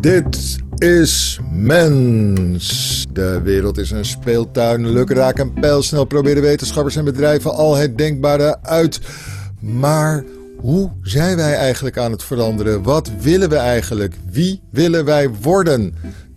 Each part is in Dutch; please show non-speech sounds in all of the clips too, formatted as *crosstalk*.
Dit is mens. De wereld is een speeltuin. Lukraak en pijlsnel proberen wetenschappers en bedrijven al het denkbare uit. Maar hoe zijn wij eigenlijk aan het veranderen? Wat willen we eigenlijk? Wie willen wij worden?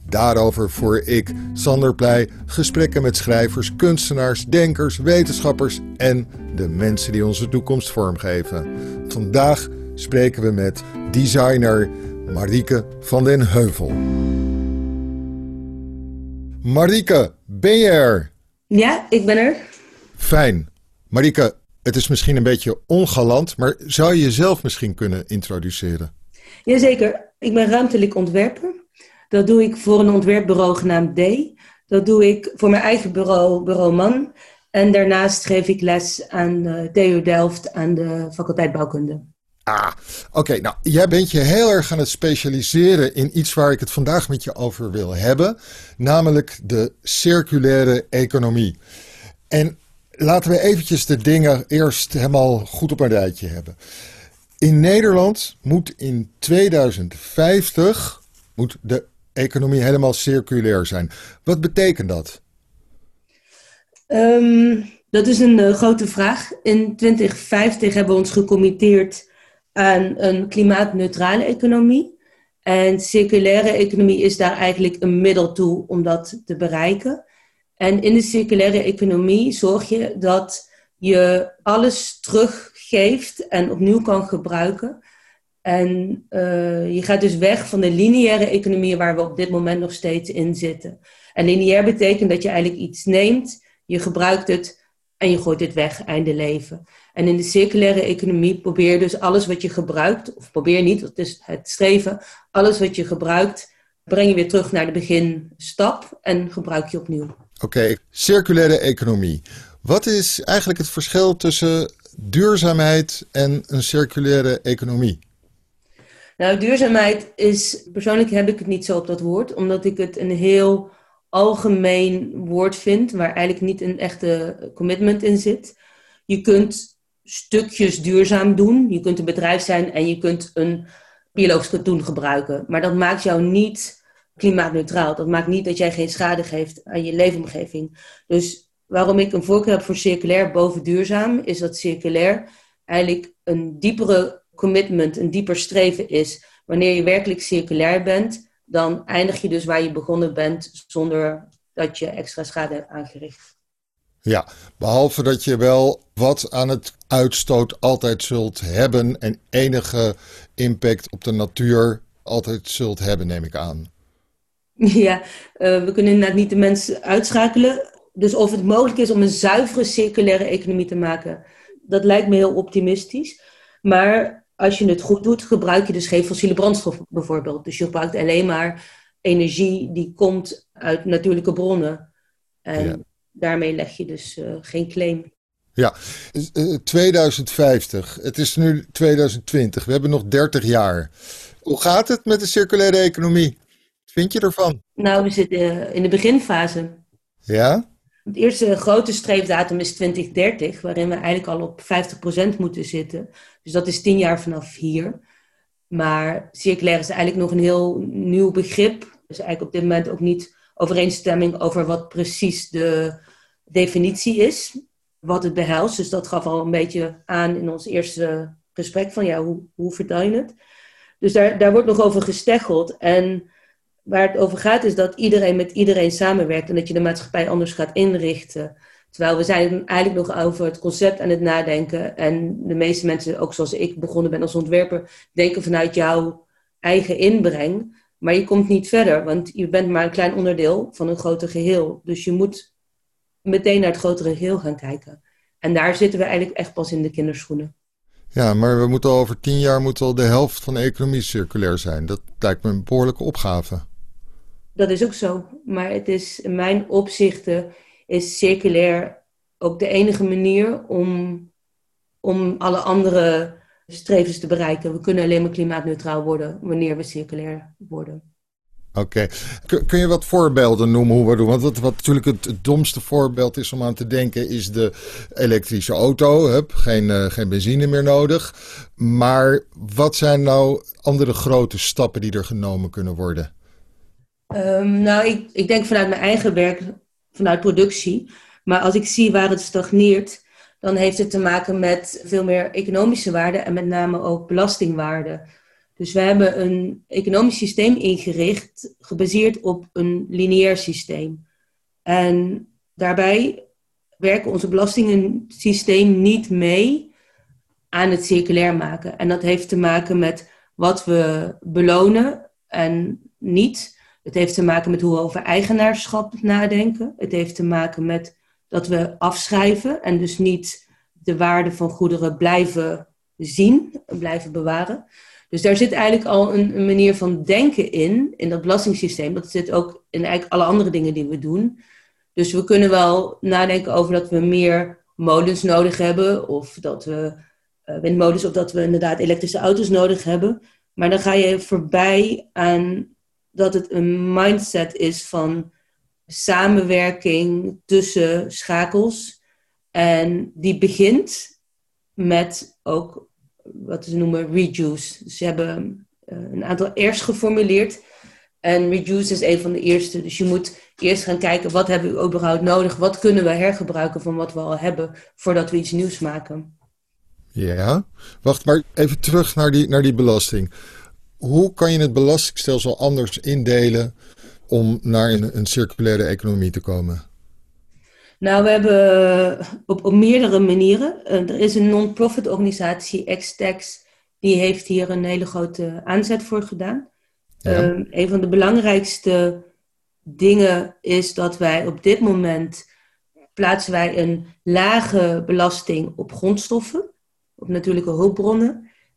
Daarover voer ik, Sander Pleij, gesprekken met schrijvers, kunstenaars, denkers, wetenschappers en de mensen die onze toekomst vormgeven. Vandaag spreken we met designer Marieke van den Heuvel. Marieke, ben je er? Ja, ik ben er. Fijn. Marieke, het is misschien een beetje ongalant, maar zou je jezelf misschien kunnen introduceren? Jazeker. Ik ben ruimtelijk ontwerper. Dat doe ik voor een ontwerpbureau genaamd D. Dat doe ik voor mijn eigen bureau, Bureau Man. En daarnaast geef ik les aan uh, TU Delft aan de faculteit bouwkunde. Ah, oké. Nou, jij bent je heel erg aan het specialiseren in iets waar ik het vandaag met je over wil hebben, namelijk de circulaire economie. En laten we eventjes de dingen eerst helemaal goed op een rijtje hebben. In Nederland moet in 2050 moet de economie helemaal circulair zijn. Wat betekent dat? Um, dat is een uh, grote vraag. In 2050 hebben we ons gecommitteerd aan een klimaatneutrale economie. En circulaire economie is daar eigenlijk een middel toe om dat te bereiken. En in de circulaire economie zorg je dat je alles teruggeeft en opnieuw kan gebruiken. En uh, je gaat dus weg van de lineaire economie waar we op dit moment nog steeds in zitten. En lineair betekent dat je eigenlijk iets neemt, je gebruikt het en je gooit het weg, einde leven. En in de circulaire economie probeer dus alles wat je gebruikt, of probeer niet, dat is het streven, alles wat je gebruikt, breng je weer terug naar de beginstap en gebruik je opnieuw. Oké, circulaire economie. Wat is eigenlijk het verschil tussen duurzaamheid en een circulaire economie? Nou, duurzaamheid is, persoonlijk heb ik het niet zo op dat woord, omdat ik het een heel algemeen woord vind, waar eigenlijk niet een echte commitment in zit. Je kunt stukjes duurzaam doen, je kunt een bedrijf zijn en je kunt een biologisch katoen gebruiken, maar dat maakt jou niet klimaatneutraal. Dat maakt niet dat jij geen schade geeft aan je leefomgeving. Dus waarom ik een voorkeur heb voor circulair boven duurzaam, is dat circulair eigenlijk een diepere commitment, een dieper streven is. Wanneer je werkelijk circulair bent, dan eindig je dus waar je begonnen bent zonder dat je extra schade hebt aangericht. Ja, behalve dat je wel wat aan het uitstoot altijd zult hebben en enige impact op de natuur altijd zult hebben, neem ik aan. Ja, uh, we kunnen inderdaad niet de mensen uitschakelen. Dus of het mogelijk is om een zuivere circulaire economie te maken, dat lijkt me heel optimistisch. Maar als je het goed doet, gebruik je dus geen fossiele brandstof bijvoorbeeld. Dus je gebruikt alleen maar energie die komt uit natuurlijke bronnen. En daarmee leg je dus uh, geen claim. Ja, 2050. Het is nu 2020. We hebben nog 30 jaar. Hoe gaat het met de circulaire economie? Wat vind je ervan? Nou, we zitten in de beginfase. Ja? Het eerste grote streefdatum is 2030, waarin we eigenlijk al op 50% moeten zitten. Dus dat is tien jaar vanaf hier. Maar circulair is eigenlijk nog een heel nieuw begrip. Dus eigenlijk op dit moment ook niet overeenstemming over wat precies de definitie is. Wat het behelst. Dus dat gaf al een beetje aan in ons eerste gesprek van ja, hoe, hoe je het? Dus daar, daar wordt nog over gesteggeld. En waar het over gaat is dat iedereen met iedereen samenwerkt en dat je de maatschappij anders gaat inrichten. Terwijl we zijn eigenlijk nog over het concept aan het nadenken. En de meeste mensen, ook zoals ik begonnen ben als ontwerper, denken vanuit jouw eigen inbreng. Maar je komt niet verder, want je bent maar een klein onderdeel van een groter geheel. Dus je moet meteen naar het grotere geheel gaan kijken. En daar zitten we eigenlijk echt pas in de kinderschoenen. Ja, maar we moeten al over tien jaar moeten al de helft van de economie circulair zijn. Dat lijkt me een behoorlijke opgave. Dat is ook zo. Maar het is in mijn opzichten is circulair ook de enige manier om, om alle andere strevens te bereiken. We kunnen alleen maar klimaatneutraal worden wanneer we circulair worden. Oké. Kun, je wat voorbeelden noemen hoe we doen? Want wat, wat natuurlijk het, domste voorbeeld is om aan te denken, is de elektrische auto. Hup, geen, uh, geen benzine meer nodig. Maar wat zijn nou andere grote stappen die er genomen kunnen worden? Um, nou, ik, ik denk vanuit mijn eigen werk, vanuit productie. Maar als ik zie waar het stagneert, dan heeft het te maken met veel meer economische waarden en met name ook belastingwaarden. Dus we hebben een economisch systeem ingericht, gebaseerd op een lineair systeem. En daarbij werken onze belastingensysteem niet mee aan het circulair maken. En dat heeft te maken met wat we belonen en niet. Het heeft te maken met hoe we over eigenaarschap nadenken. Het heeft te maken met dat we afschrijven en dus niet de waarde van goederen blijven zien en blijven bewaren. Dus daar zit eigenlijk al een, manier van denken in, in dat belastingssysteem. Dat zit ook in eigenlijk alle andere dingen die we doen. Dus we kunnen wel nadenken over dat we meer molens nodig hebben, of dat we uh, windmolens, of dat we inderdaad elektrische auto's nodig hebben. Maar dan ga je voorbij aan dat het een mindset is van samenwerking tussen schakels. En die begint met ook wat ze noemen reduce. Dus ze hebben uh, een aantal R's geformuleerd. En reduce is een van de eerste. Dus je moet eerst gaan kijken wat hebben we überhaupt nodig. Wat kunnen we hergebruiken van wat we al hebben voordat we iets nieuws maken. Ja, wacht maar even terug naar die, naar die belasting. Hoe kan je het belastingstelsel anders indelen om naar een, een circulaire economie te komen? Nou, we hebben op, op meerdere manieren. Eh, er is een non-profit organisatie, Xtex, die heeft hier een hele grote aanzet voor gedaan. Ja. Um, een van de belangrijkste dingen is dat wij op dit moment plaatsen wij een lage belasting op grondstoffen, op natuurlijke hulpbronnen.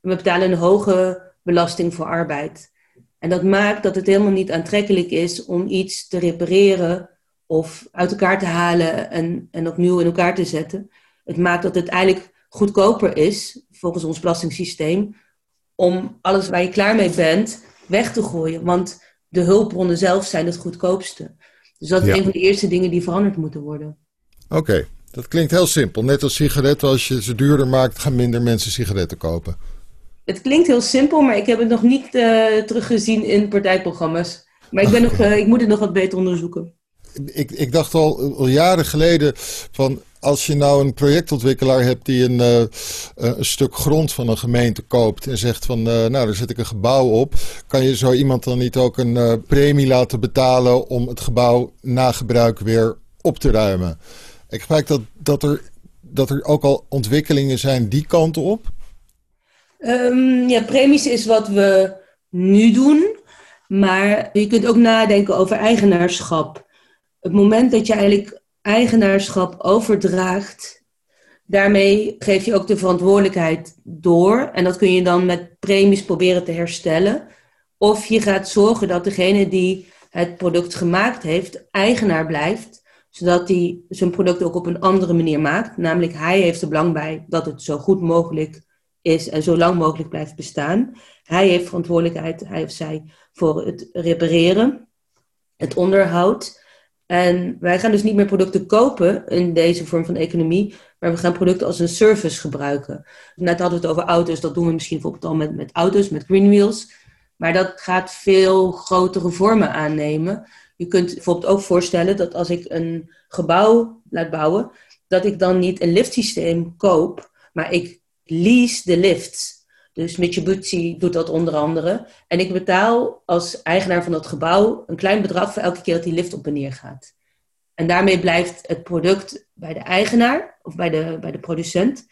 En we betalen een hoge belasting voor arbeid. En dat maakt dat het helemaal niet aantrekkelijk is om iets te repareren of uit elkaar te halen en, en opnieuw in elkaar te zetten. Het maakt dat het eigenlijk goedkoper is, volgens ons belastingssysteem, om alles waar je klaar mee bent weg te gooien. Want de hulpbronnen zelf zijn het goedkoopste. Dus dat is een van de eerste dingen die veranderd moeten worden. Oké, dat klinkt heel simpel. Net als sigaretten, als je ze duurder maakt, gaan minder mensen sigaretten kopen. Het klinkt heel simpel, maar ik heb het nog niet uh, teruggezien in partijprogramma's. Maar ik, ben nog, uh, ik moet het nog wat beter onderzoeken ik, ik dacht al, al jaren geleden van als je nou een projectontwikkelaar hebt die een, uh, een stuk grond van een gemeente koopt en zegt van nou daar zet ik een gebouw op, kan je zo iemand dan niet ook een premie laten betalen om het gebouw na gebruik weer op te ruimen? Ik gebruik dat, dat, er, dat er ook al ontwikkelingen zijn die kant op. Um, ja, premies is wat we nu doen, maar je kunt ook nadenken over eigenaarschap het moment dat je eigenlijk eigenaarschap overdraagt, daarmee geef je ook de verantwoordelijkheid door. En dat kun je dan met premies proberen te herstellen. Of je gaat zorgen dat degene die het product gemaakt heeft, eigenaar blijft, zodat hij zijn product ook op een andere manier maakt. Namelijk, hij heeft er belang bij dat het zo goed mogelijk is en zo lang mogelijk blijft bestaan. Hij heeft verantwoordelijkheid, hij of zij, voor het repareren, het onderhoud. En wij gaan dus niet meer producten kopen in deze vorm van economie, maar we gaan producten als een service gebruiken. Net hadden we het over auto's, dat doen we misschien bijvoorbeeld al met, met auto's, met green wheels. Maar dat gaat veel grotere vormen aannemen. Je kunt bijvoorbeeld ook voorstellen dat als ik een gebouw laat bouwen, dat ik dan niet een liftsysteem koop, maar ik lease de lifts. Dus Mitsubishi doet dat onder andere. En ik betaal als eigenaar van dat gebouw een klein bedrag voor elke keer dat die lift op en neer gaat. En daarmee blijft het product bij de eigenaar of bij de, bij de producent.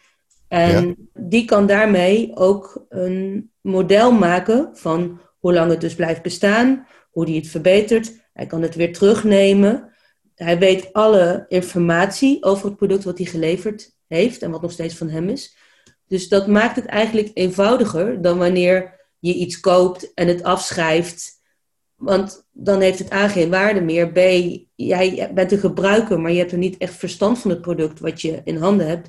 En die kan daarmee ook een model maken van hoe lang het dus blijft bestaan, hoe die het verbetert. Hij kan het weer terugnemen. Hij weet alle informatie over het product wat hij geleverd heeft en wat nog steeds van hem is. Dus dat maakt het eigenlijk eenvoudiger dan wanneer je iets koopt en het afschrijft. Want dan heeft het A geen waarde meer. B, jij bent een gebruiker, maar je hebt er niet echt verstand van het product wat je in handen hebt.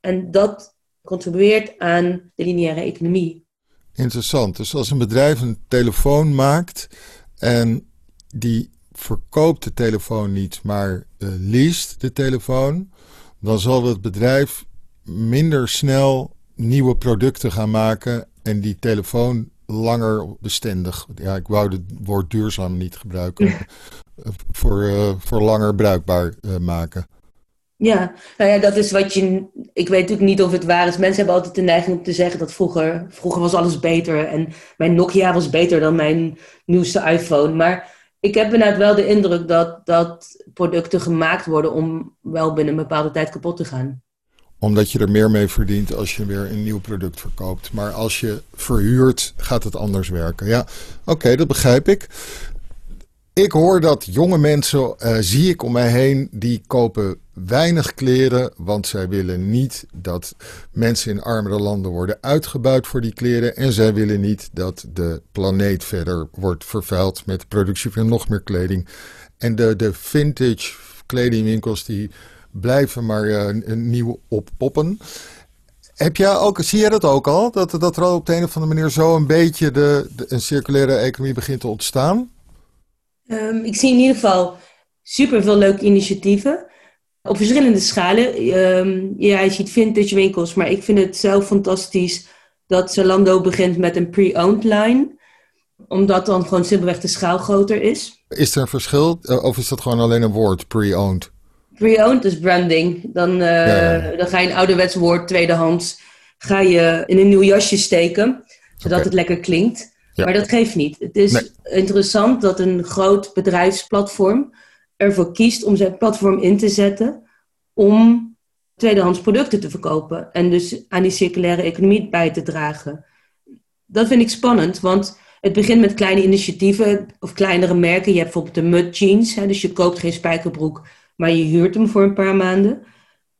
En dat contribueert aan de lineaire economie. Interessant. Dus als een bedrijf een telefoon maakt en die verkoopt de telefoon niet, maar uh, leest de telefoon, dan zal het bedrijf minder snel nieuwe producten gaan maken en die telefoon langer bestendig. Ja, ik wou het woord duurzaam niet gebruiken. *laughs* voor, uh, voor langer bruikbaar uh, maken. Ja, nou ja, dat is wat je. Ik weet natuurlijk niet of het waar is. Mensen hebben altijd de neiging om te zeggen dat vroeger, vroeger was alles beter. En mijn Nokia was beter dan mijn nieuwste iPhone. Maar ik heb inderdaad wel de indruk dat, dat producten gemaakt worden om wel binnen een bepaalde tijd kapot te gaan omdat je er meer mee verdient als je weer een nieuw product verkoopt. Maar als je verhuurt, gaat het anders werken. Ja, oké, dat begrijp ik. Ik hoor dat jonge mensen, uh, zie ik om mij heen, die kopen weinig kleren, want zij willen niet dat mensen in armere landen worden uitgebuit voor die kleren. En zij willen niet dat de planeet verder wordt vervuild met de productie van nog meer kleding. En de, de vintage kledingwinkels die blijven maar uh, nieuw oppoppen. Heb jij ook, zie jij dat ook al? Dat, dat er op de een of andere manier zo een beetje de, de een circulaire economie begint te ontstaan? Um, ik zie in ieder geval super veel leuke initiatieven. Op verschillende schalen. Um, ja, je ziet vintage winkels, maar ik vind het zelf fantastisch dat Zalando begint met een pre-owned line. Omdat dan gewoon simpelweg de schaal groter is. Is er een verschil eh, of is dat gewoon alleen een woord, pre-owned? Pre-owned is branding. Dan, uh, dan ga je een ouderwets woord, tweedehands, ga je in een nieuw jasje steken, zodat het lekker klinkt. Maar dat geeft niet. Het is interessant dat een groot bedrijfsplatform ervoor kiest om zijn platform in te zetten om tweedehands producten te verkopen en dus aan die circulaire economie bij te dragen. Dat vind ik spannend, want het begint met kleine initiatieven of kleinere merken. Je hebt bijvoorbeeld de Mud Jeans, hè, dus je koopt geen spijkerbroek, maar je huurt hem voor een paar maanden.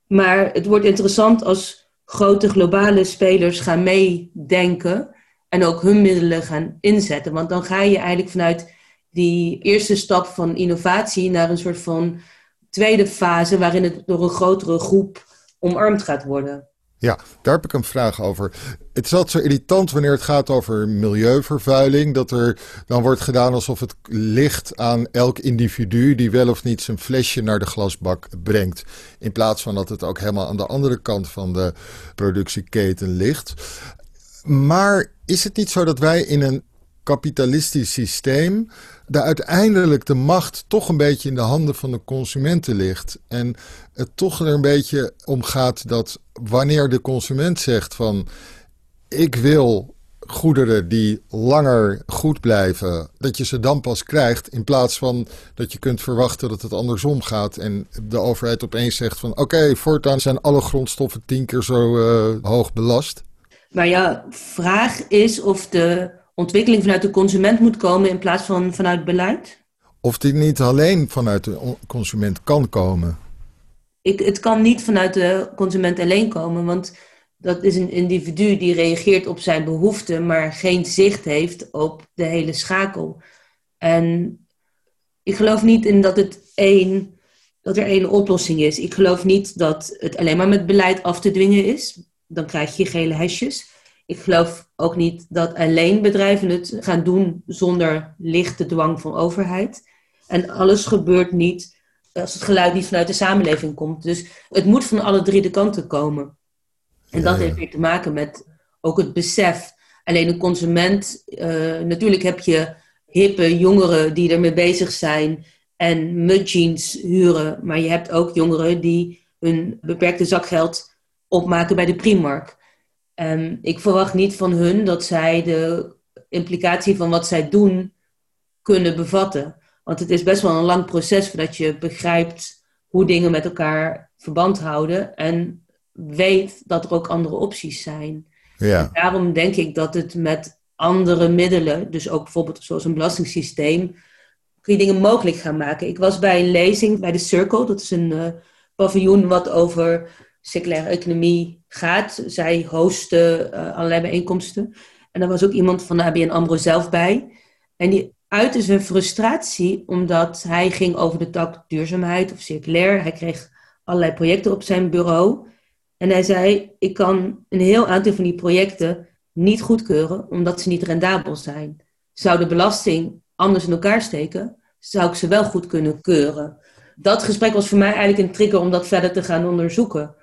Maar het wordt interessant als grote globale spelers gaan meedenken en ook hun middelen gaan inzetten. Want dan ga je eigenlijk vanuit die eerste stap van innovatie naar een soort van tweede fase waarin het door een grotere groep omarmd gaat worden. Ja, daar heb ik een vraag over. Het is altijd zo irritant wanneer het gaat over milieuvervuiling. Dat er dan wordt gedaan alsof het ligt aan elk individu die wel of niet zijn flesje naar de glasbak brengt. In plaats van dat het ook helemaal aan de andere kant van de productieketen ligt. Maar is het niet zo dat wij in een kapitalistisch systeem daar uiteindelijk de macht toch een beetje in de handen van de consumenten ligt. En het toch er een beetje om gaat dat wanneer de consument zegt van ik wil goederen die langer goed blijven, dat je ze dan pas krijgt. In plaats van dat je kunt verwachten dat het andersom gaat. En de overheid opeens zegt van oké, voortaan zijn alle grondstoffen tien keer zo uh, hoog belast. Maar ja, vraag is of de ontwikkeling vanuit de consument moet komen in plaats van vanuit beleid? Of die niet alleen vanuit de consument kan komen? Ik, het kan niet vanuit de consument alleen komen, want dat is een individu die reageert op zijn behoeften, maar geen zicht heeft op de hele schakel. En ik geloof niet in dat, het één, dat er één oplossing is. Ik geloof niet dat het alleen maar met beleid af te dwingen is. Dan krijg je gele hesjes. Ik geloof ook niet dat alleen bedrijven het gaan doen zonder lichte dwang van overheid. En alles gebeurt niet als het geluid niet vanuit de samenleving komt. Dus het moet van alle drie de kanten komen. En dat heeft weer te maken met ook het besef. Alleen een consument, uh, natuurlijk heb je hippe jongeren die ermee bezig zijn en mudjeans huren. Maar je hebt ook jongeren die hun beperkte zakgeld opmaken bij de Primark. Um, ik verwacht niet van hun dat zij de implicatie van wat zij doen kunnen bevatten. Want het is best wel een lang proces voordat je begrijpt hoe dingen met elkaar verband houden en weet dat er ook andere opties zijn. Ja. daarom denk ik dat het met andere middelen, dus ook bijvoorbeeld zoals een belastingssysteem, kun je dingen mogelijk gaan maken. Ik was bij een lezing bij de Circle, dat is een uh, paviljoen wat over circulaire economie gaat. Zij hosten uh, allerlei bijeenkomsten. En er was ook iemand van de ABN AMRO zelf bij. En die uitte zijn frustratie omdat hij ging over de tak duurzaamheid of circulair. Hij kreeg allerlei projecten op zijn bureau. En hij zei, ik kan een heel aantal van die projecten niet goedkeuren omdat ze niet rendabel zijn. Zou de belasting anders in elkaar steken, zou ik ze wel goed kunnen keuren. Dat gesprek was voor mij eigenlijk een trigger om dat verder te gaan onderzoeken.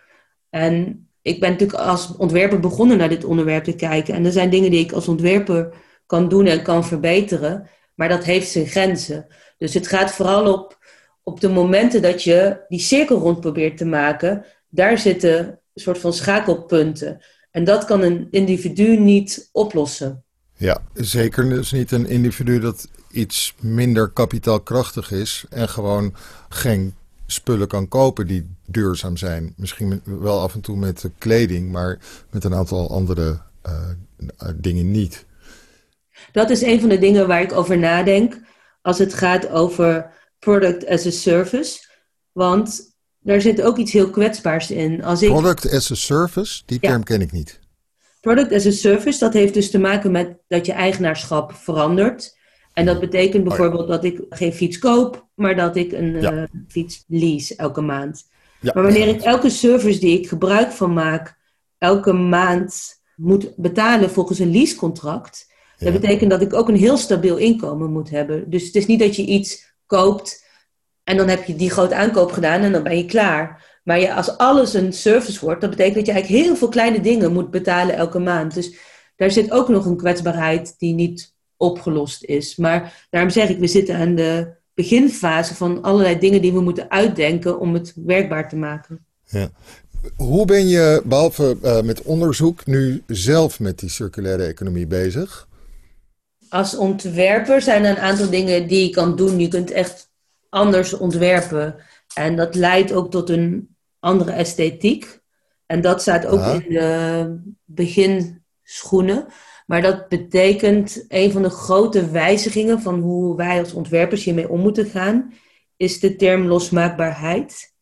En ik ben natuurlijk als ontwerper begonnen naar dit onderwerp te kijken. En er zijn dingen die ik als ontwerper kan doen en kan verbeteren. Maar dat heeft zijn grenzen. Dus het gaat vooral op, op de momenten dat je die cirkel rond probeert te maken. Daar zitten een soort van schakelpunten. En dat kan een individu niet oplossen. Ja, zeker dus niet een individu dat iets minder kapitaalkrachtig is en gewoon geen spullen kan kopen die duurzaam zijn. Misschien wel af en toe met kleding, maar met een aantal andere uh, dingen niet. Dat is een van de dingen waar ik over nadenk als het gaat over product as a service. Want daar zit ook iets heel kwetsbaars in. Als ik... Product as a service, die term ken ik niet. Product as a service, dat heeft dus te maken met dat je eigenaarschap verandert. En dat betekent oh bijvoorbeeld dat ik geen fiets koop, maar dat ik een ja. uh, fiets lease elke maand. Ja. Maar wanneer ik elke service die ik gebruik van maak, elke maand moet betalen volgens een leasecontract, dat betekent dat ik ook een heel stabiel inkomen moet hebben. Dus het is niet dat je iets koopt en dan heb je die grote aankoop gedaan en dan ben je klaar. Maar je, als alles een service wordt, dat betekent dat je eigenlijk heel veel kleine dingen moet betalen elke maand. Dus daar zit ook nog een kwetsbaarheid die niet opgelost is. Maar daarom zeg ik, we zitten aan de beginfase van allerlei dingen die we moeten uitdenken om het werkbaar te maken. Ja. Hoe ben je, behalve uh, met onderzoek, nu zelf met die circulaire economie bezig? Als ontwerper zijn er een aantal dingen die je kan doen. Je kunt echt anders ontwerpen. En dat leidt ook tot een andere esthetiek. En dat staat ook in de beginschoenen. Maar dat betekent een van de grote wijzigingen van hoe wij als ontwerpers hiermee om moeten gaan, is de term losmaakbaarheid.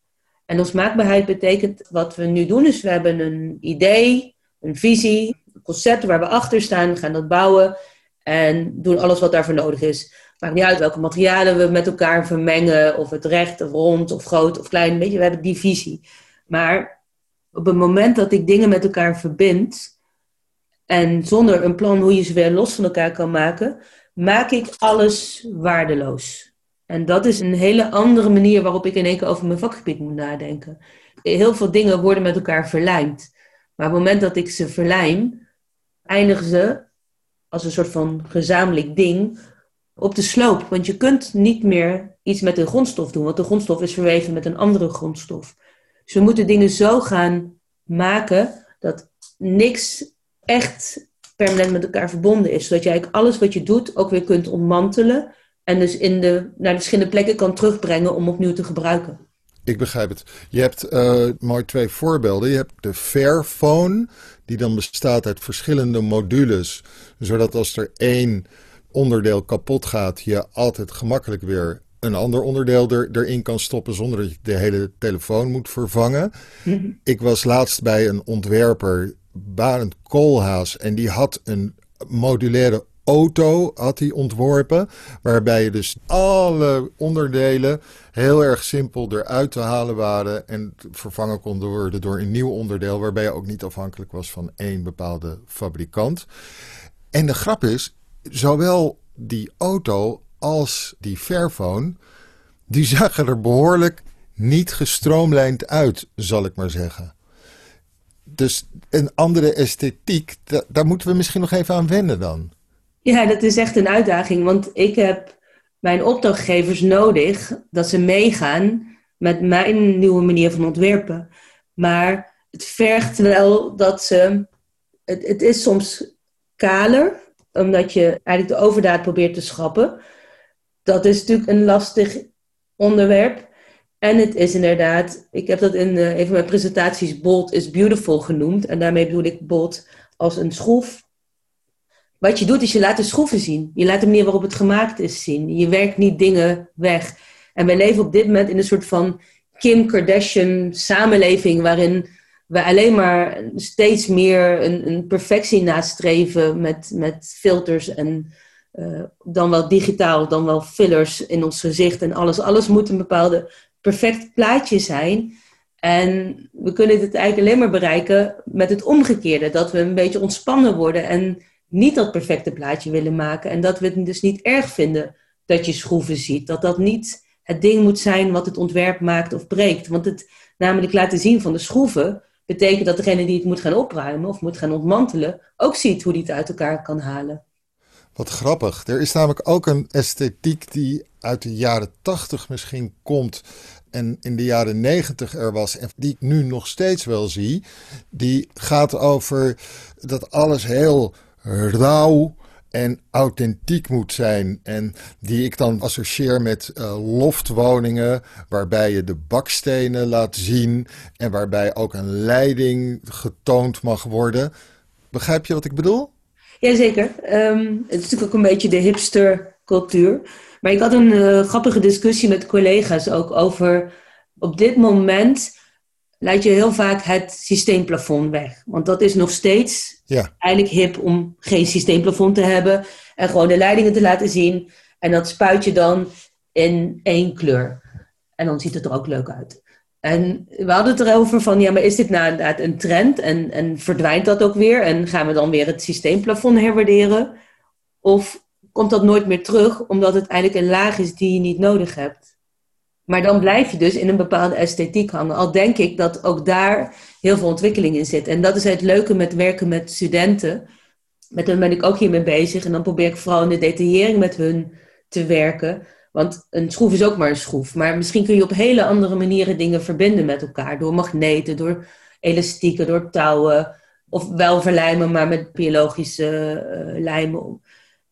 En losmaakbaarheid betekent wat we nu doen, is we hebben een idee, een visie, een concept waar we achter staan, gaan dat bouwen en doen alles wat daarvoor nodig is. Maakt niet uit welke materialen we met elkaar vermengen, of het recht of rond of groot of klein, weet je, we hebben die visie. Maar op het moment dat ik dingen met elkaar verbind, en zonder een plan hoe je ze weer los van elkaar kan maken, maak ik alles waardeloos. En dat is een hele andere manier waarop ik in één keer over mijn vakgebied moet nadenken. Heel veel dingen worden met elkaar verlijmd. Maar op het moment dat ik ze verlijm, eindigen ze als een soort van gezamenlijk ding op de sloop. Want je kunt niet meer iets met een grondstof doen, want de grondstof is verweven met een andere grondstof. Dus we moeten dingen zo gaan maken dat niks echt permanent met elkaar verbonden is. Zodat je eigenlijk alles wat je doet ook weer kunt ontmantelen. En dus in de, naar de verschillende plekken kan terugbrengen om opnieuw te gebruiken. Ik begrijp het. Je hebt uh, mooi twee voorbeelden. Je hebt de Fairphone, die dan bestaat uit verschillende modules. Zodat als er één onderdeel kapot gaat, je altijd gemakkelijk weer een ander onderdeel er, erin kan stoppen zonder dat je de hele telefoon moet vervangen. Mhm. Ik was laatst bij een ontwerper Barend Koolhaas. En die had een modulaire auto had hij ontworpen. Waarbij je dus alle onderdelen heel erg simpel eruit te halen waren. En vervangen konden worden door een nieuw onderdeel. Waarbij je ook niet afhankelijk was van één bepaalde fabrikant. En de grap is, zowel die auto als die Fairphone. Die zagen er behoorlijk niet gestroomlijnd uit, zal ik maar zeggen dus een andere esthetiek, daar moeten we misschien nog even aan wennen dan. Ja, dat is echt een uitdaging, want ik heb mijn opdrachtgevers nodig dat ze meegaan met mijn nieuwe manier van ontwerpen. Maar het vergt wel dat ze. Het, het is soms kaler, omdat je eigenlijk de overdaad probeert te schrappen. Dat is natuurlijk een lastig onderwerp. En het is inderdaad, ik heb dat in uh, een van mijn presentaties bold is beautiful genoemd. En daarmee bedoel ik bold als een schroef. Wat je doet is je laat de schroeven zien. Je laat de manier waarop het gemaakt is zien. Je werkt niet dingen weg. En wij leven op dit moment in een soort van Kim Kardashian samenleving waarin we alleen maar steeds meer een, een perfectie nastreven met, met filters en uh, dan wel digitaal, dan wel fillers in ons gezicht en alles. Alles moet een bepaalde perfect plaatje zijn. En we kunnen dit eigenlijk alleen maar bereiken met het omgekeerde. Dat we een beetje ontspannen worden en niet dat perfecte plaatje willen maken. En dat we het dus niet erg vinden dat je schroeven ziet. Dat dat niet het ding moet zijn wat het ontwerp maakt of breekt. Want het namelijk laten zien van de schroeven betekent dat degene die het moet gaan opruimen of moet gaan ontmantelen ook ziet hoe die het uit elkaar kan halen. Wat grappig. Er is namelijk ook een esthetiek die uit de jaren tachtig misschien komt en in de jaren negentig er was en die ik nu nog steeds wel zie. Die gaat over dat alles heel rauw en authentiek moet zijn. En die ik dan associeer met uh, loftwoningen, waarbij je de bakstenen laat zien en waarbij ook een leiding getoond mag worden. Begrijp je wat ik bedoel? Jazeker. Um, het is natuurlijk ook een beetje de hipstercultuur. Maar ik had een uh, grappige discussie met collega's ook over. Op dit moment laat je heel vaak het systeemplafond weg. Want dat is nog steeds ja. eigenlijk hip om geen systeemplafond te hebben. En gewoon de leidingen te laten zien. En dat spuit je dan in één kleur. En dan ziet het er ook leuk uit. En we hadden het erover van, ja, maar is dit nou inderdaad een trend? En, en verdwijnt dat ook weer? En gaan we dan weer het systeemplafond herwaarderen? Of komt dat nooit meer terug, omdat het eigenlijk een laag is die je niet nodig hebt? Maar dan blijf je dus in een bepaalde esthetiek hangen. Al denk ik dat ook daar heel veel ontwikkeling in zit. En dat is het leuke met werken met studenten. Met hen ben ik ook hiermee bezig. En dan probeer ik vooral in de detaillering met hun te werken. Want een schroef is ook maar een schroef. Maar misschien kun je op hele andere manieren dingen verbinden met elkaar. Door magneten, door elastieken, door touwen. Of wel verlijmen, maar met biologische uh, lijmen.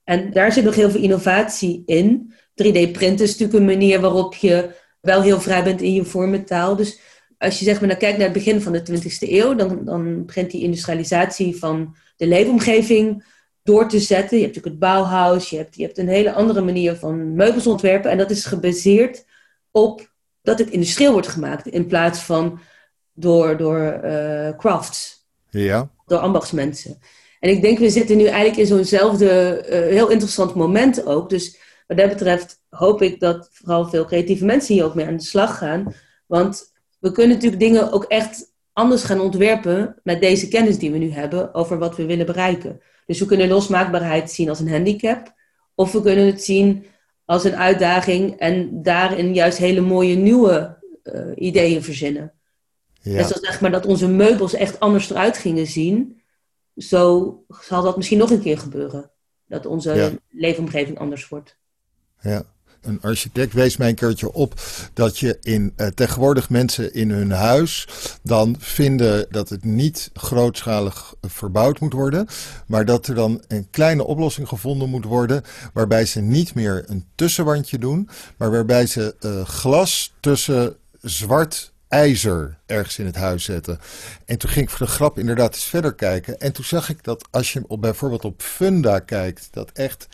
En daar zit nog heel veel innovatie in. 3D-printen is natuurlijk een manier waarop je wel heel vrij bent in je vormentaal. Dus als je zeg maar, nou kijkt naar het begin van de 20e eeuw, dan, dan begint die industrialisatie van de leefomgeving door te zetten. Je hebt natuurlijk het Bauhaus, je hebt, je hebt een hele andere manier van meubels ontwerpen. En dat is gebaseerd op dat het industrieel wordt gemaakt in plaats van door, door uh, crafts. Ja. Door ambachtsmensen. En ik denk, we zitten nu eigenlijk in zo'nzelfde uh, heel interessant moment ook. Dus wat dat betreft hoop ik dat vooral veel creatieve mensen hier ook mee aan de slag gaan. Want we kunnen natuurlijk dingen ook echt anders gaan ontwerpen met deze kennis die we nu hebben over wat we willen bereiken. Dus we kunnen losmaakbaarheid zien als een handicap, of we kunnen het zien als een uitdaging en daarin juist hele mooie nieuwe uh, ideeën verzinnen. Ja. Dat zeg maar dat onze meubels echt anders eruit gingen zien, zo zal dat misschien nog een keer gebeuren. Dat onze ja. leefomgeving anders wordt. Ja. Een architect wees mij een keertje op dat je in uh, tegenwoordig mensen in hun huis dan vinden dat het niet grootschalig verbouwd moet worden, maar dat er dan een kleine oplossing gevonden moet worden waarbij ze niet meer een tussenwandje doen, maar waarbij ze uh, glas tussen zwart ijzer ergens in het huis zetten. En toen ging ik voor de grap inderdaad eens verder kijken. En toen zag ik dat als je bijvoorbeeld op Funda kijkt, dat echt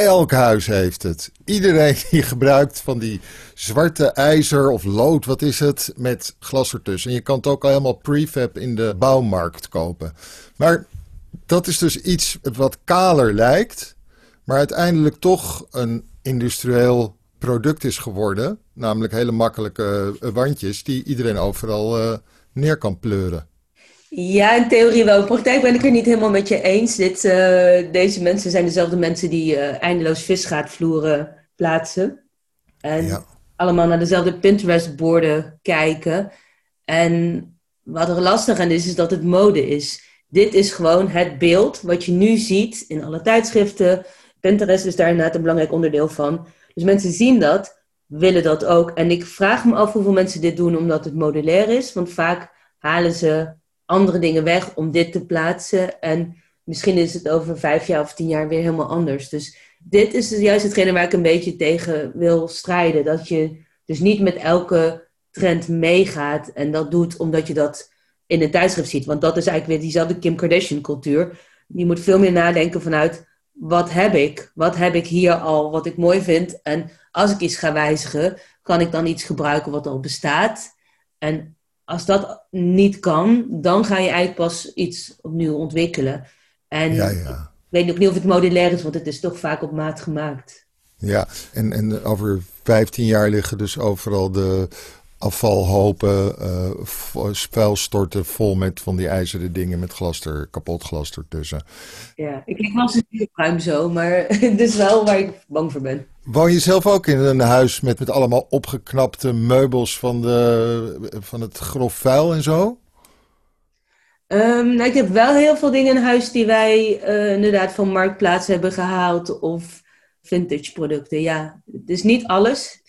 Elk huis heeft het. Iedereen *laughs* die gebruikt van die zwarte ijzer of lood, wat is het, met glas ertussen. En je kan het ook al helemaal prefab in de bouwmarkt kopen. Maar dat is dus iets wat kaler lijkt, maar uiteindelijk toch een industrieel product is geworden. Namelijk hele makkelijke wandjes die iedereen overal uh, neer kan pleuren. Ja, in theorie wel. In praktijk ben ik het niet helemaal met je eens. Dit, uh, deze mensen zijn dezelfde mensen die uh, eindeloos visgaatvloeren plaatsen. En ja. allemaal naar dezelfde Pinterest-borden kijken. En wat er lastig aan is, is dat het mode is. Dit is gewoon het beeld wat je nu ziet in alle tijdschriften. Pinterest is daar inderdaad een belangrijk onderdeel van. Dus mensen zien dat, willen dat ook. En ik vraag me af hoeveel mensen dit doen omdat het modulair is. Want vaak halen ze andere dingen weg om dit te plaatsen. En misschien is het over vijf jaar of tien jaar weer helemaal anders. Dus dit is dus juist hetgene waar ik een beetje tegen wil strijden. Dat je dus niet met elke trend meegaat en dat doet omdat je dat in een tijdschrift ziet. Want dat is eigenlijk weer diezelfde Kim Kardashian cultuur. Je moet veel meer nadenken vanuit wat heb ik? Wat heb ik hier al wat ik mooi vind? En als ik iets ga wijzigen, kan ik dan iets gebruiken wat al bestaat? En als dat niet kan, dan ga je eigenlijk pas iets opnieuw ontwikkelen. En ja, ja. ik weet ook niet of het modulair is, want het is toch vaak op maat gemaakt. Ja, en, en over 15 jaar liggen dus overal de afvalhopen, uh, vuil storten vol met van die ijzeren dingen met glas er, kapot glas ertussen. Ja, ik lig wel eens ruim zo, maar *laughs* het is wel waar ik bang voor ben. Woon je zelf ook in een huis met, met allemaal opgeknapte meubels van, de, van het grof vuil en zo? Um, nou, ik heb wel heel veel dingen in huis die wij uh, inderdaad van Marktplaats hebben gehaald of vintage producten. Ja, het is niet alles.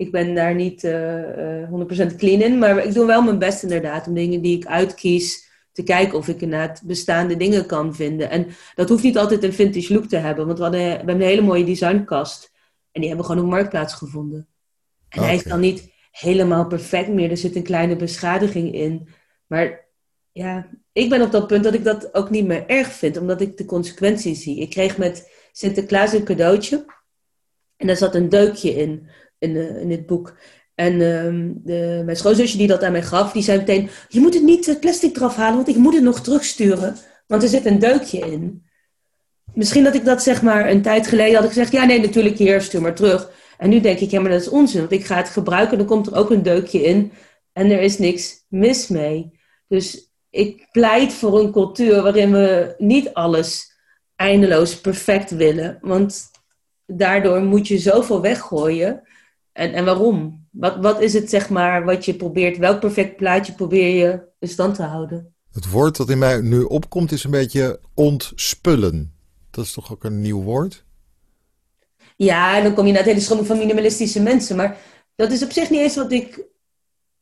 Ik ben daar niet uh, uh, 100% clean in, maar ik doe wel mijn best inderdaad om dingen die ik uitkies te kijken of ik inderdaad bestaande dingen kan vinden. En dat hoeft niet altijd een vintage look te hebben, want we, hadden, we hebben een hele mooie designkast en die hebben we gewoon op Marktplaats gevonden. En hij is dan niet helemaal perfect meer, er zit een kleine beschadiging in, maar ja, ik ben op dat punt dat ik dat ook niet meer erg vind, omdat ik de consequenties zie. Ik kreeg met Sinterklaas een cadeautje en daar zat een deukje in, in, uh, in dit boek. En uh, de, mijn schoonzusje die dat aan mij gaf, die zei meteen... Je moet het niet het plastic eraf halen, want ik moet het nog terugsturen. Want er zit een deukje in. Misschien dat ik dat zeg maar een tijd geleden had gezegd... Ja, nee, natuurlijk hier, stuur maar terug. En nu denk ik, ja, maar dat is onzin. Want ik ga het gebruiken, dan komt er ook een deukje in. En er is niks mis mee. Dus ik pleit voor een cultuur waarin we niet alles eindeloos perfect willen. Want daardoor moet je zoveel weggooien. En, en waarom? Wat, wat is het, zeg maar, wat je probeert? Welk perfect plaatje probeer je in stand te houden? Het woord dat in mij nu opkomt is een beetje ontspullen. Dat is toch ook een nieuw woord? Ja, dan kom je naar het hele stroming van minimalistische mensen. Maar dat is op zich niet eens wat ik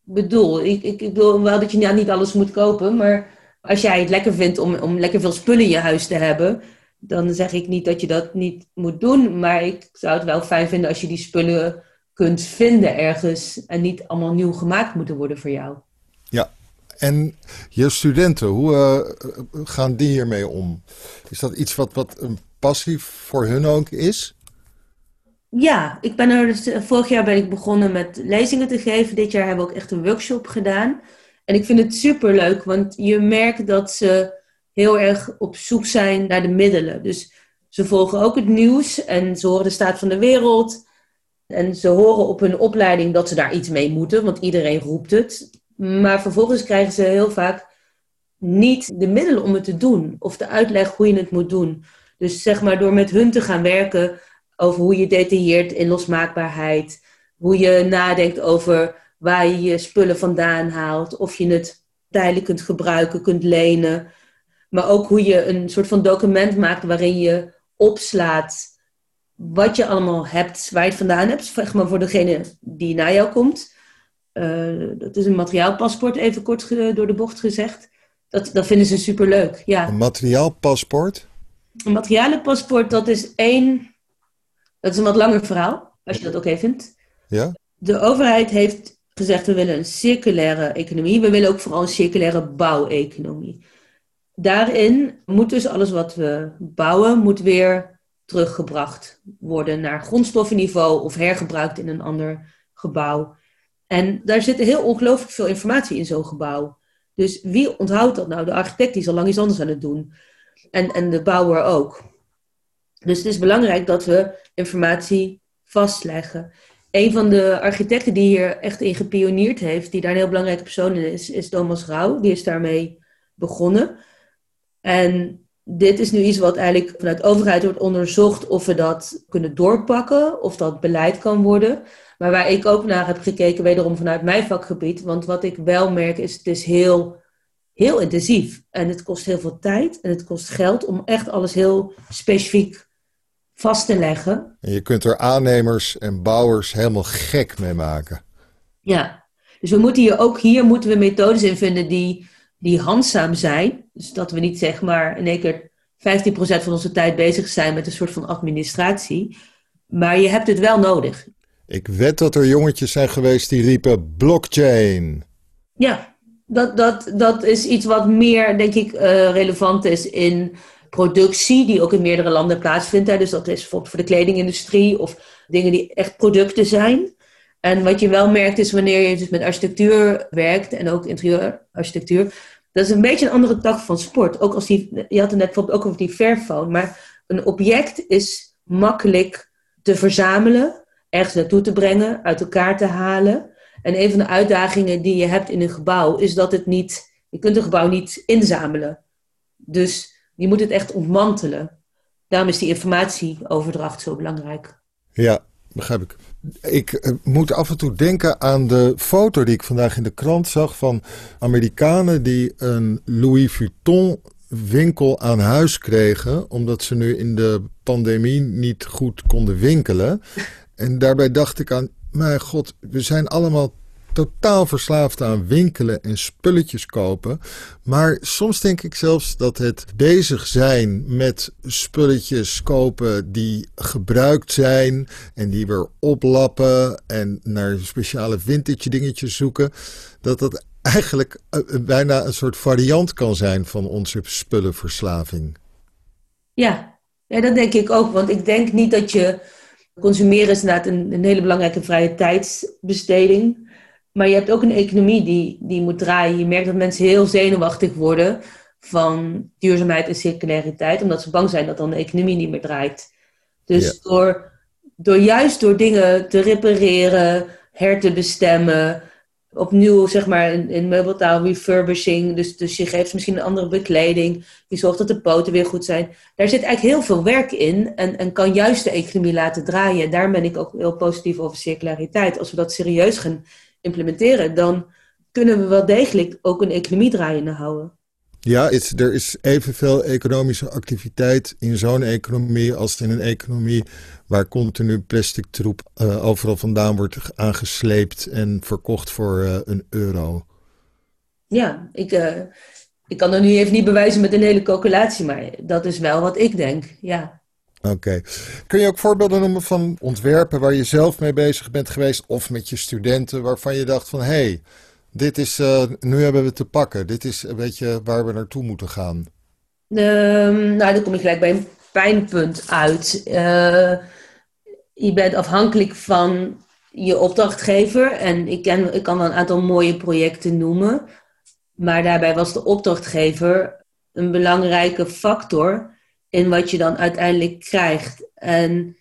bedoel. Ik, ik, ik bedoel wel dat je nou niet alles moet kopen, maar als jij het lekker vindt om, om lekker veel spullen in je huis te hebben, dan zeg ik niet dat je dat niet moet doen. Maar ik zou het wel fijn vinden als je die spullen kunt vinden ergens en niet allemaal nieuw gemaakt moeten worden voor jou. Ja, en je studenten, hoe uh, gaan die hiermee om? Is dat iets wat, wat een passie voor hun ook is? Ja, ik ben er dus, eh, vorig jaar ben ik begonnen met lezingen te geven. Dit jaar hebben we ook echt een workshop gedaan. En ik vind het super leuk, want je merkt dat ze heel erg op zoek zijn naar de middelen. Dus ze volgen ook het nieuws en ze horen de staat van de wereld. En ze horen op hun opleiding dat ze daar iets mee moeten, want iedereen roept het. Maar vervolgens krijgen ze heel vaak niet de middelen om het te doen of de uitleg hoe je het moet doen. Dus zeg maar door met hun te gaan werken over hoe je detailleert in losmaakbaarheid. Hoe je nadenkt over waar je je spullen vandaan haalt. Of je het tijdelijk kunt gebruiken, kunt lenen. Maar ook hoe je een soort van document maakt waarin je opslaat wat je allemaal hebt, waar je het vandaan hebt. Zeg maar voor degene die naar jou komt. Uh, dat is een materiaalpaspoort, even kort door de bocht gezegd. Dat, dat vinden ze superleuk, ja. Een materiaalpaspoort? Een materialenpaspoort, dat is één dat is een wat langer verhaal, als je dat oké vindt. Ja? De overheid heeft gezegd, we willen een circulaire economie. We willen ook vooral een circulaire bouweconomie. Daarin moet dus alles wat we bouwen, moet weer teruggebracht worden naar grondstoffenniveau of hergebruikt in een ander gebouw. En daar zit heel ongelooflijk veel informatie in zo'n gebouw. Dus wie onthoudt dat nou? De architect is al lang iets anders aan het doen. En, en de bouwer ook. Dus het is belangrijk dat we informatie vastleggen. Een van de architecten die hier echt in gepioneerd heeft, die daar een heel belangrijke persoon in is, is Thomas Rauw. Die is daarmee begonnen. En dit is nu iets wat eigenlijk vanuit de overheid wordt onderzocht of we dat kunnen doorpakken, of dat beleid kan worden. Maar waar ik ook naar heb gekeken, wederom vanuit mijn vakgebied. Want wat ik wel merk is, het is heel, heel intensief. En het kost heel veel tijd en het kost geld om echt alles heel specifiek vast te leggen. En je kunt er aannemers en bouwers helemaal gek mee maken. Ja, dus we moeten hier ook hier moeten we methodes in vinden die, die handzaam zijn. Dus dat we niet zeg maar in één keer 15% van onze tijd bezig zijn met een soort van administratie. Maar je hebt het wel nodig. Ik weet dat er jongetjes zijn geweest die riepen blockchain. Ja, dat, dat, dat is iets wat meer, denk ik, uh, relevant is in productie, die ook in meerdere landen plaatsvindt. Hè. Dus dat is bijvoorbeeld voor de kledingindustrie of dingen die echt producten zijn. En wat je wel merkt is wanneer je dus met architectuur werkt en ook interieurarchitectuur, dat is een beetje een andere tak van sport. Ook als die, je had het net bijvoorbeeld ook over die Fairphone, maar een object is makkelijk te verzamelen, ergens naartoe te brengen, uit elkaar te halen. En een van de uitdagingen die je hebt in een gebouw is dat het niet, je kunt een gebouw niet inzamelen. Dus je moet het echt ontmantelen. Daarom is die informatieoverdracht zo belangrijk. Ja, begrijp ik. Ik eh, moet af en toe denken aan de foto die ik vandaag in de krant zag van Amerikanen die een Louis Vuitton winkel aan huis kregen, omdat ze nu in de pandemie niet goed konden winkelen. En daarbij dacht ik aan, mijn god, we zijn allemaal totaal verslaafd aan winkelen en spulletjes kopen. Maar soms denk ik zelfs dat het bezig zijn met spulletjes kopen die gebruikt zijn en die weer oplappen en naar speciale vintage dingetjes zoeken, dat dat eigenlijk eh, bijna een soort variant kan zijn van onze spullenverslaving. Ja, ja dat denk ik ook. Want ik denk niet dat je. Consumeren is inderdaad een hele belangrijke vrije tijdsbesteding. Maar je hebt ook een economie die, die moet draaien. Je merkt dat mensen heel zenuwachtig worden van duurzaamheid en circulariteit, omdat ze bang zijn dat dan de economie niet meer draait. Dus door, door juist door dingen te repareren, her te bestemmen, opnieuw, zeg maar, in, in meubeltaal refurbishing. Dus, dus je geeft misschien een andere bekleding. Je zorgt dat de poten weer goed zijn. Daar zit eigenlijk heel veel werk in. En, en kan juist de economie laten draaien. Daar ben ik ook heel positief over circulariteit. Als we dat serieus gaan implementeren, dan kunnen we wel degelijk ook een economie draaiende houden. Ja, er is evenveel economische activiteit in zo'n economie als in een economie waar continu plastic troep uh, overal vandaan wordt aangesleept en verkocht voor uh, een euro. Ja, ik, uh, ik kan er nu even niet bewijzen met een hele calculatie, maar dat is wel wat ik denk, ja. Oké. Kun je ook voorbeelden noemen van ontwerpen waar je zelf mee bezig bent geweest of met je studenten waarvan je dacht van hé, hey, dit is, nu hebben we te pakken, dit is een beetje waar we naartoe moeten gaan? Um, nou, dan kom ik gelijk bij een pijnpunt uit. Uh, je bent afhankelijk van je opdrachtgever. En ik, ken, ik kan wel een aantal mooie projecten noemen. Maar daarbij was de opdrachtgever een belangrijke factor in wat je dan uiteindelijk krijgt. En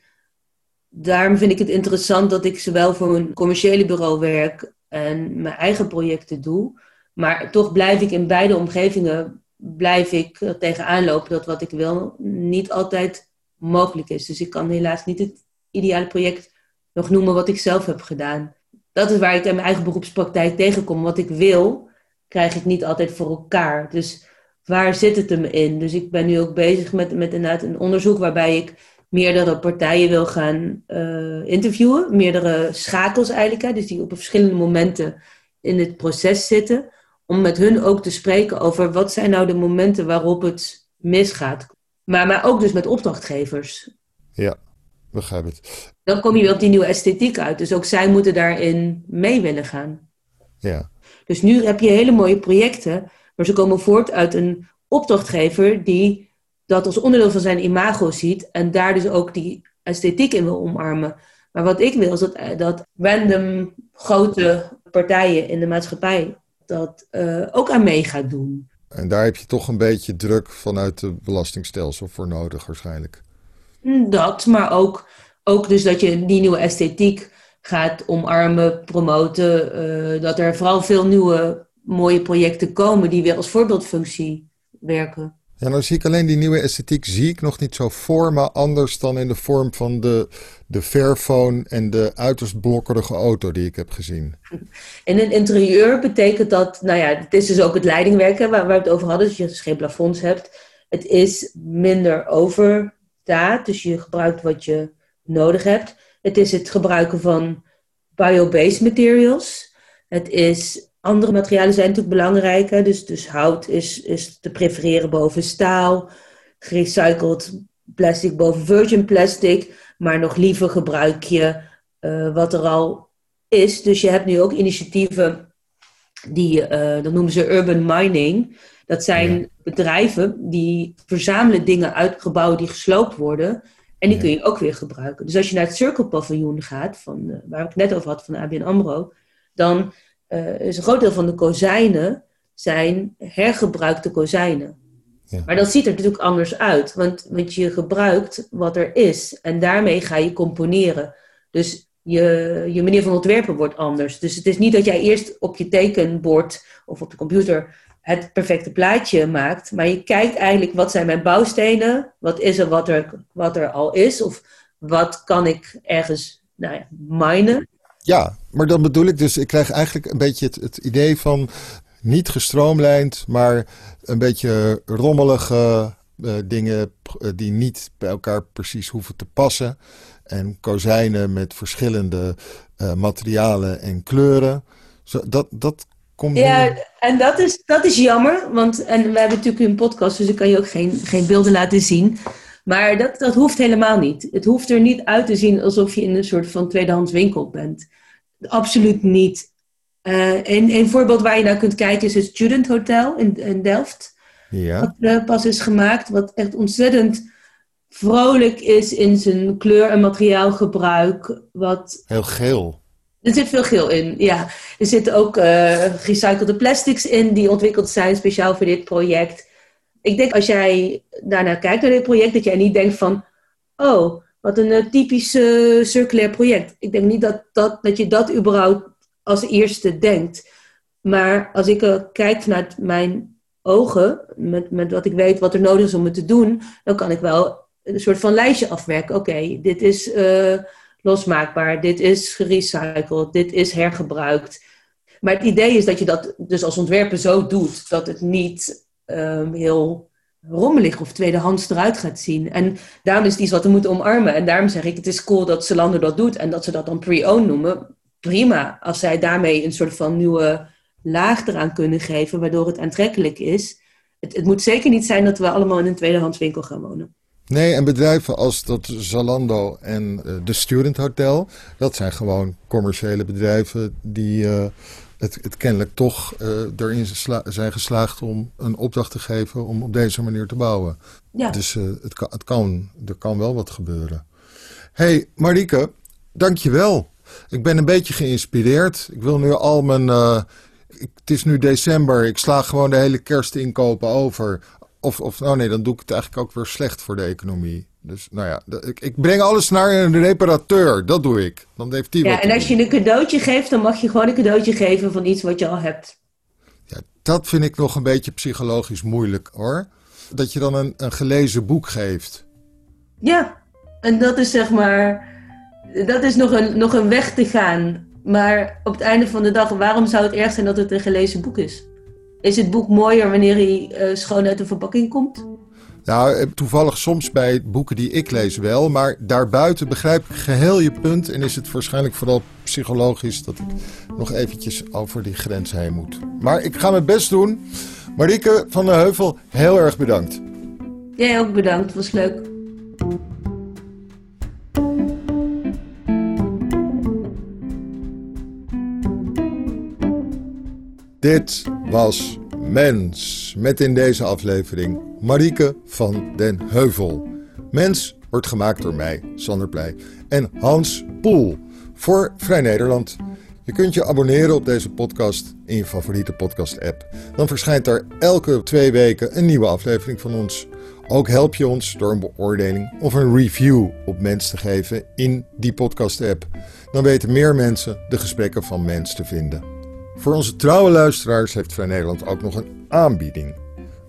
daarom vind ik het interessant dat ik zowel voor een commerciële bureau werk en mijn eigen projecten doe. Maar toch blijf ik in beide omgevingen blijf ik tegenaan lopen dat wat ik wil niet altijd mogelijk is. Dus ik kan helaas niet het ideale project nog noemen wat ik zelf heb gedaan. Dat is waar ik in mijn eigen beroepspraktijk tegenkom. Wat ik wil, krijg ik niet altijd voor elkaar. Dus waar zit het hem in? Dus ik ben nu ook bezig met, met inderdaad een onderzoek waarbij ik meerdere partijen wil gaan uh, interviewen. Meerdere schakels eigenlijk, dus die op verschillende momenten in het proces zitten. Om met hun ook te spreken over wat zijn nou de momenten waarop het misgaat. Maar, maar ook dus met opdrachtgevers. Ja, begrijp het. Dan kom je weer op die nieuwe esthetiek uit. Dus ook zij moeten daarin mee willen gaan. Ja. Dus nu heb je hele mooie projecten, maar ze komen voort uit een opdrachtgever die dat als onderdeel van zijn imago ziet en daar dus ook die esthetiek in wil omarmen. Maar wat ik wil is dat, dat random grote partijen in de maatschappij dat uh, ook aan mee gaat doen. En daar heb je toch een beetje druk vanuit het belastingstelsel voor nodig waarschijnlijk. Dat, maar ook, ook dus dat je die nieuwe esthetiek gaat omarmen, promoten. Uh, dat er vooral veel nieuwe mooie projecten komen die weer als voorbeeldfunctie werken. Ja, nou zie ik alleen die nieuwe esthetiek zie ik nog niet zo voor me, anders dan in de vorm van de, de Fairphone en de uiterst blokkerige auto die ik heb gezien. *laughs* In een interieur betekent dat, nou ja, het is dus ook het leidingwerken waar, waar we het over hadden, dus je dus geen plafonds hebt. Het is minder over dus je gebruikt wat je nodig hebt. Het is het gebruiken van bio-based materials. Het is, andere materialen zijn natuurlijk belangrijker. Dus, dus hout is, is te prefereren boven staal. Gerecycled plastic boven virgin plastic. Maar nog liever gebruik je uh, wat er al is. Dus je hebt nu ook initiatieven die, uh, dat noemen ze urban mining. Dat zijn bedrijven die verzamelen dingen uit gebouwen die gesloopt worden. En die kun je ook weer gebruiken. Dus als je naar het Circle Paviljoen gaat, van, uh, waar ik het net over had, van de ABN AMRO. Dan uh, is een groot deel van de kozijnen zijn hergebruikte kozijnen. Ja. Maar dat ziet er natuurlijk anders uit. Want, want je gebruikt wat er is. En daarmee ga je componeren. Dus je, je manier van ontwerpen wordt anders. Dus het is niet dat jij eerst op je tekenbord of op de computer het perfecte plaatje maakt. Maar je kijkt eigenlijk wat zijn mijn bouwstenen? Wat is er wat er, wat er al is? Of wat kan ik ergens nou ja, minen? Ja, maar dan bedoel ik dus, ik krijg eigenlijk een beetje het, het idee van niet gestroomlijnd, maar een beetje rommelige uh, dingen uh, die niet bij elkaar precies hoeven te passen. En kozijnen met verschillende uh, materialen en kleuren. Zo, dat, dat komt. Ja, en dat is, dat is jammer. Want en we hebben natuurlijk een podcast, dus ik kan je ook geen, geen beelden laten zien. Maar dat, dat hoeft helemaal niet. Het hoeft er niet uit te zien alsof je in een soort van tweedehands winkel bent. Absoluut niet. Uh, een, een voorbeeld waar je naar kunt kijken is het Student Hotel in, in Delft. Ja. Wat uh, pas is gemaakt, wat echt ontzettend vrolijk is in zijn kleur- en materiaalgebruik. Wat... Heel geel. Er zit veel geel in, ja. Er zitten ook uh, gerecyclede plastics in die ontwikkeld zijn speciaal voor dit project. Ik denk als jij daarnaar kijkt naar dit project, dat jij niet denkt van... Oh, wat een uh, typisch uh, circulair project. Ik denk niet dat, dat, dat je dat überhaupt als eerste denkt. Maar als ik kijk vanuit mijn ogen, met, met wat ik weet wat er nodig is om het te doen, dan kan ik wel een soort van lijstje afwerken. Oké, dit is losmaakbaar, dit is gerecycled, dit is hergebruikt. Maar het idee is dat je dat dus als ontwerper zo doet dat het niet um, heel rommelig of tweedehands eruit gaat zien. En daarom is het iets wat we moeten omarmen. En daarom zeg ik, het is cool dat Zalando dat doet en dat ze dat dan pre-owned noemen. Prima, als zij daarmee een soort van nieuwe laag eraan kunnen geven, waardoor het aantrekkelijk is. Het, het moet zeker niet zijn dat we allemaal in een tweedehands winkel gaan wonen. Nee, en bedrijven als dat Zalando en uh, de Student Hotel, dat zijn gewoon commerciële bedrijven die uh, het, het, kennelijk toch uh, erin zijn geslaagd om een opdracht te geven om op deze manier te bouwen. Ja. Dus het, kan, het kan, er kan wel wat gebeuren. hey, Marike, dankjewel. Ik ben een beetje geïnspireerd. Ik wil nu al mijn het is nu december. Ik sla gewoon de hele kerstinkopen over. Of, of nou nee, dan doe ik het eigenlijk ook weer slecht voor de economie. Dus nou ja, ik, ik breng alles naar een reparateur. Dat doe ik. Dan heeft die ja, en als je een cadeautje geeft, dan mag je gewoon een cadeautje geven van iets wat je al hebt. Ja, dat vind ik nog een beetje psychologisch moeilijk hoor. Dat je dan een, een gelezen boek geeft. Ja, en dat is zeg maar. Dat is nog een, nog een weg te gaan. Maar op het einde van de dag, waarom zou het erg zijn dat het een gelezen boek is? Is het boek mooier wanneer hij uh, schoon uit de verpakking komt? Nou, toevallig soms bij boeken die ik lees wel. Maar daarbuiten begrijp ik geheel je punt. En is het waarschijnlijk vooral psychologisch dat ik nog eventjes over die grens heen moet. Maar ik ga mijn best doen. Marieke van der Heuvel, heel erg bedankt. Jij ook bedankt, het was leuk. Dit was Mens, met in deze aflevering Marieke van den Heuvel. Mens wordt gemaakt door mij, Sander Pleij, en Hans Poel voor Vrij Nederland. Je kunt je abonneren op deze podcast in je favoriete podcast-app. Dan verschijnt er elke twee weken een nieuwe aflevering van ons. Ook help je ons door een beoordeling of een review op Mens te geven in die podcast-app. Dan weten meer mensen de gesprekken van Mens te vinden. Voor onze trouwe luisteraars heeft Vrij Nederland ook nog een aanbieding.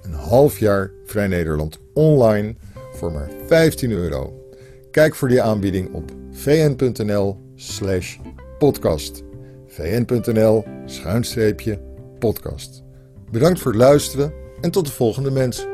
Een half jaar Vrij Nederland online voor maar 15 euro. Kijk voor die aanbieding op vn.nl slash podcast. vn.nl schuinstreepje podcast. Bedankt voor het luisteren en tot de volgende mens.